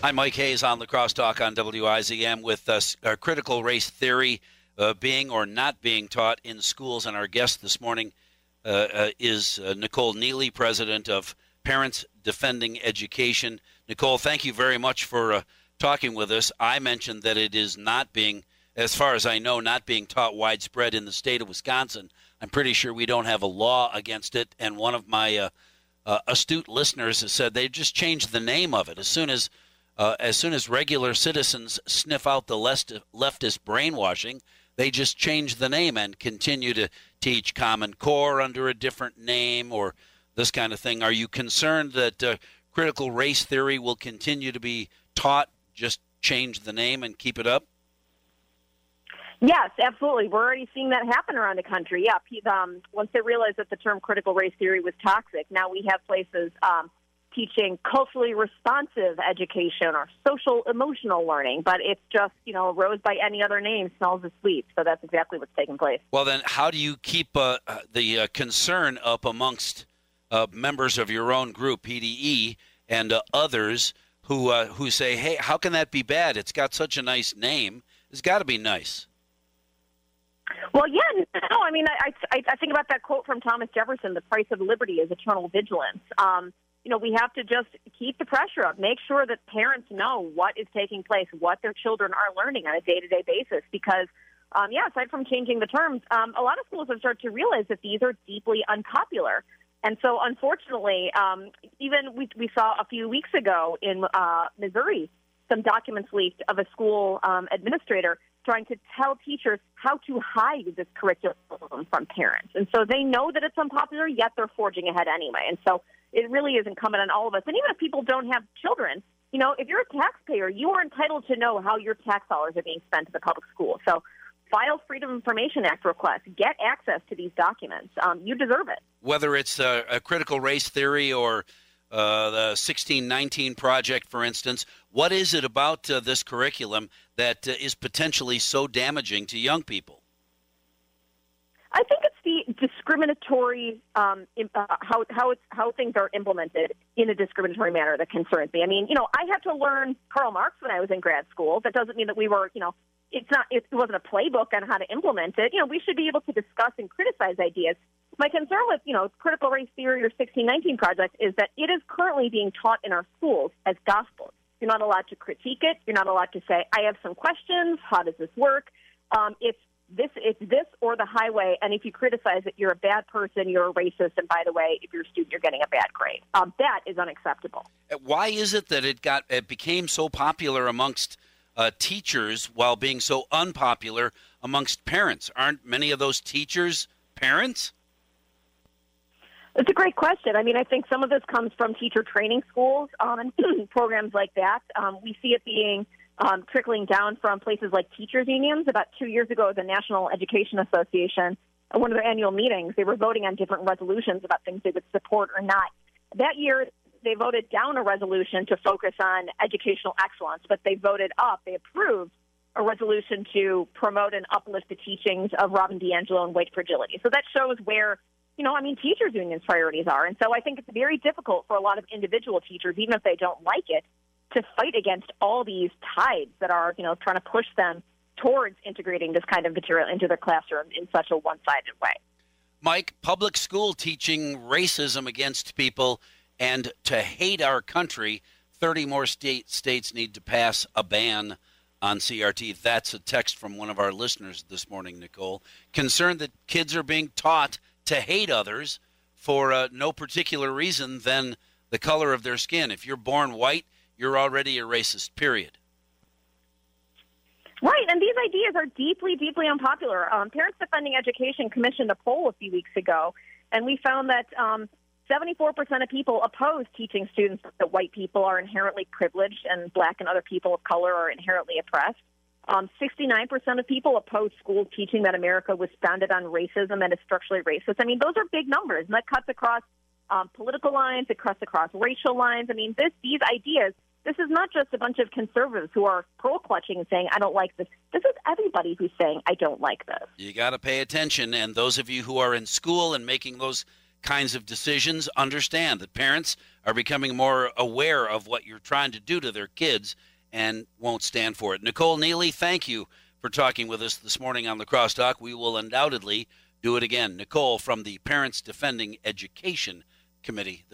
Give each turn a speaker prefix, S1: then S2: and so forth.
S1: I'm Mike Hayes on La Crosse Talk on WIZM with uh, critical race theory uh, being or not being taught in schools. And our guest this morning uh, uh is uh, Nicole Neily, president of Parents Defending Education. Nicole, thank you very much for uh, talking with us. I mentioned that it is not being, as far as I know, not being taught widespread in the state of Wisconsin. I'm pretty sure we don't have a law against it. And one of my astute listeners has said they just changed the name of it as soon as uh, as soon as regular citizens sniff out the leftist brainwashing, they just change the name and continue to teach Common Core under a different name or this kind of thing. Are you concerned that uh, critical race theory will continue to be taught? Just change the name and keep it up?
S2: Yes, absolutely. We're already seeing that happen around the country. Yeah, um, once they realized that the term critical race theory was toxic, now we have places um, teaching culturally responsive education or social emotional learning, but it's just, you know, a rose by any other name smells as sweet. So that's exactly what's taking place.
S1: Well, then, how do you keep uh, uh the uh, concern up amongst uh, members of your own group, PDE, and uh, others who, uh, who say, hey, how can that be bad? It's got such a nice name. It's got to be nice.
S2: Well, yeah, no. I mean, I, I I think about that quote from Thomas Jefferson: "The price of liberty is eternal vigilance." Um, you know, we have to just keep the pressure up, make sure that parents know what is taking place, what their children are learning on a day to day basis. Because, um, yeah, aside from changing the terms, um, a lot of schools have started to realize that these are deeply unpopular. And so, unfortunately, um, even we, we saw a few weeks ago in uh, Missouri some documents leaked of a school um, administrator trying to tell teachers how to hide this curriculum from parents. And so they know that it's unpopular, yet they're forging ahead anyway. And so it really is incumbent on all of us. And even if people don't have children, you know, if you're a taxpayer, you are entitled to know how your tax dollars are being spent at the public school. So file Freedom of Information Act requests, get access to these documents. Um, you deserve it.
S1: Whether it's a, a critical race theory or uh, the 1619 project, for instance, what is it about uh, this curriculum that uh, is potentially so damaging to young people?
S2: I think it's the discriminatory um, uh, how how it's how things are implemented in a discriminatory manner that concerns me. I mean, you know, I had to learn Karl Marx when I was in grad school. That doesn't mean that we were, you know, it's not it wasn't a playbook on how to implement it. You know, we should be able to discuss and criticize ideas. My concern with, you know, critical race theory or 1619 project is that it is currently being taught in our schools as gospel. You're not allowed to critique it. You're not allowed to say, I have some questions. How does this work? Um, it's this it's this or the highway and if you criticize it you're a bad person you're a racist and by the way if you're a student you're getting a bad grade um, that is unacceptable
S1: uh, why is it that it got it became so popular amongst uh, teachers while being so unpopular amongst parents aren't many of those teachers parents
S2: it's a great question. I mean, I think some of this comes from teacher training schools um, and programs like that. Um, we see it being um, trickling down from places like teachers unions. About two years ago, the National Education Association, at one of their annual meetings, they were voting on different resolutions about things they would support or not. That year, they voted down a resolution to focus on educational excellence, but they voted up, they approved a resolution to promote and uplift the teachings of Robin DiAngelo and white fragility. So that shows where, you know, I mean, teachers' unions' priorities are. And so I think it's very difficult for a lot of individual teachers, even if they don't like it, to fight against all these tides that are, you know, trying to push them towards integrating this kind of material into their classroom in such a one-sided way.
S1: Mike, public school teaching racism against people and to hate our country, 30 more state, states need to pass a ban on CRT. That's a text from one of our listeners this morning, Nicole. Concerned that kids are being taught to hate others for uh, no particular reason than the color of their skin. If you're born white, you're already a racist, period.
S2: Right, and these ideas are deeply, deeply unpopular. Um, Parents Defending Education commissioned a poll a few weeks ago, and we found that um, 74% of people oppose teaching students that white people are inherently privileged and black and other people of color are inherently oppressed. Um, 69% of people oppose schools teaching that America was founded on racism and is structurally racist. I mean, those are big numbers, and that cuts across um, political lines, it cuts across racial lines. I mean, this, these ideas this is not just a bunch of conservatives who are pearl clutching and saying, I don't like this. This is everybody who's saying, I don't like this.
S1: You got to pay attention. And those of you who are in school and making those kinds of decisions, understand that parents are becoming more aware of what you're trying to do to their kids and won't stand for it. Nicole Neily, thank you for talking with us this morning on La Crosse Talk. We will undoubtedly do it again. Nicole from the Parents Defending Education Committee.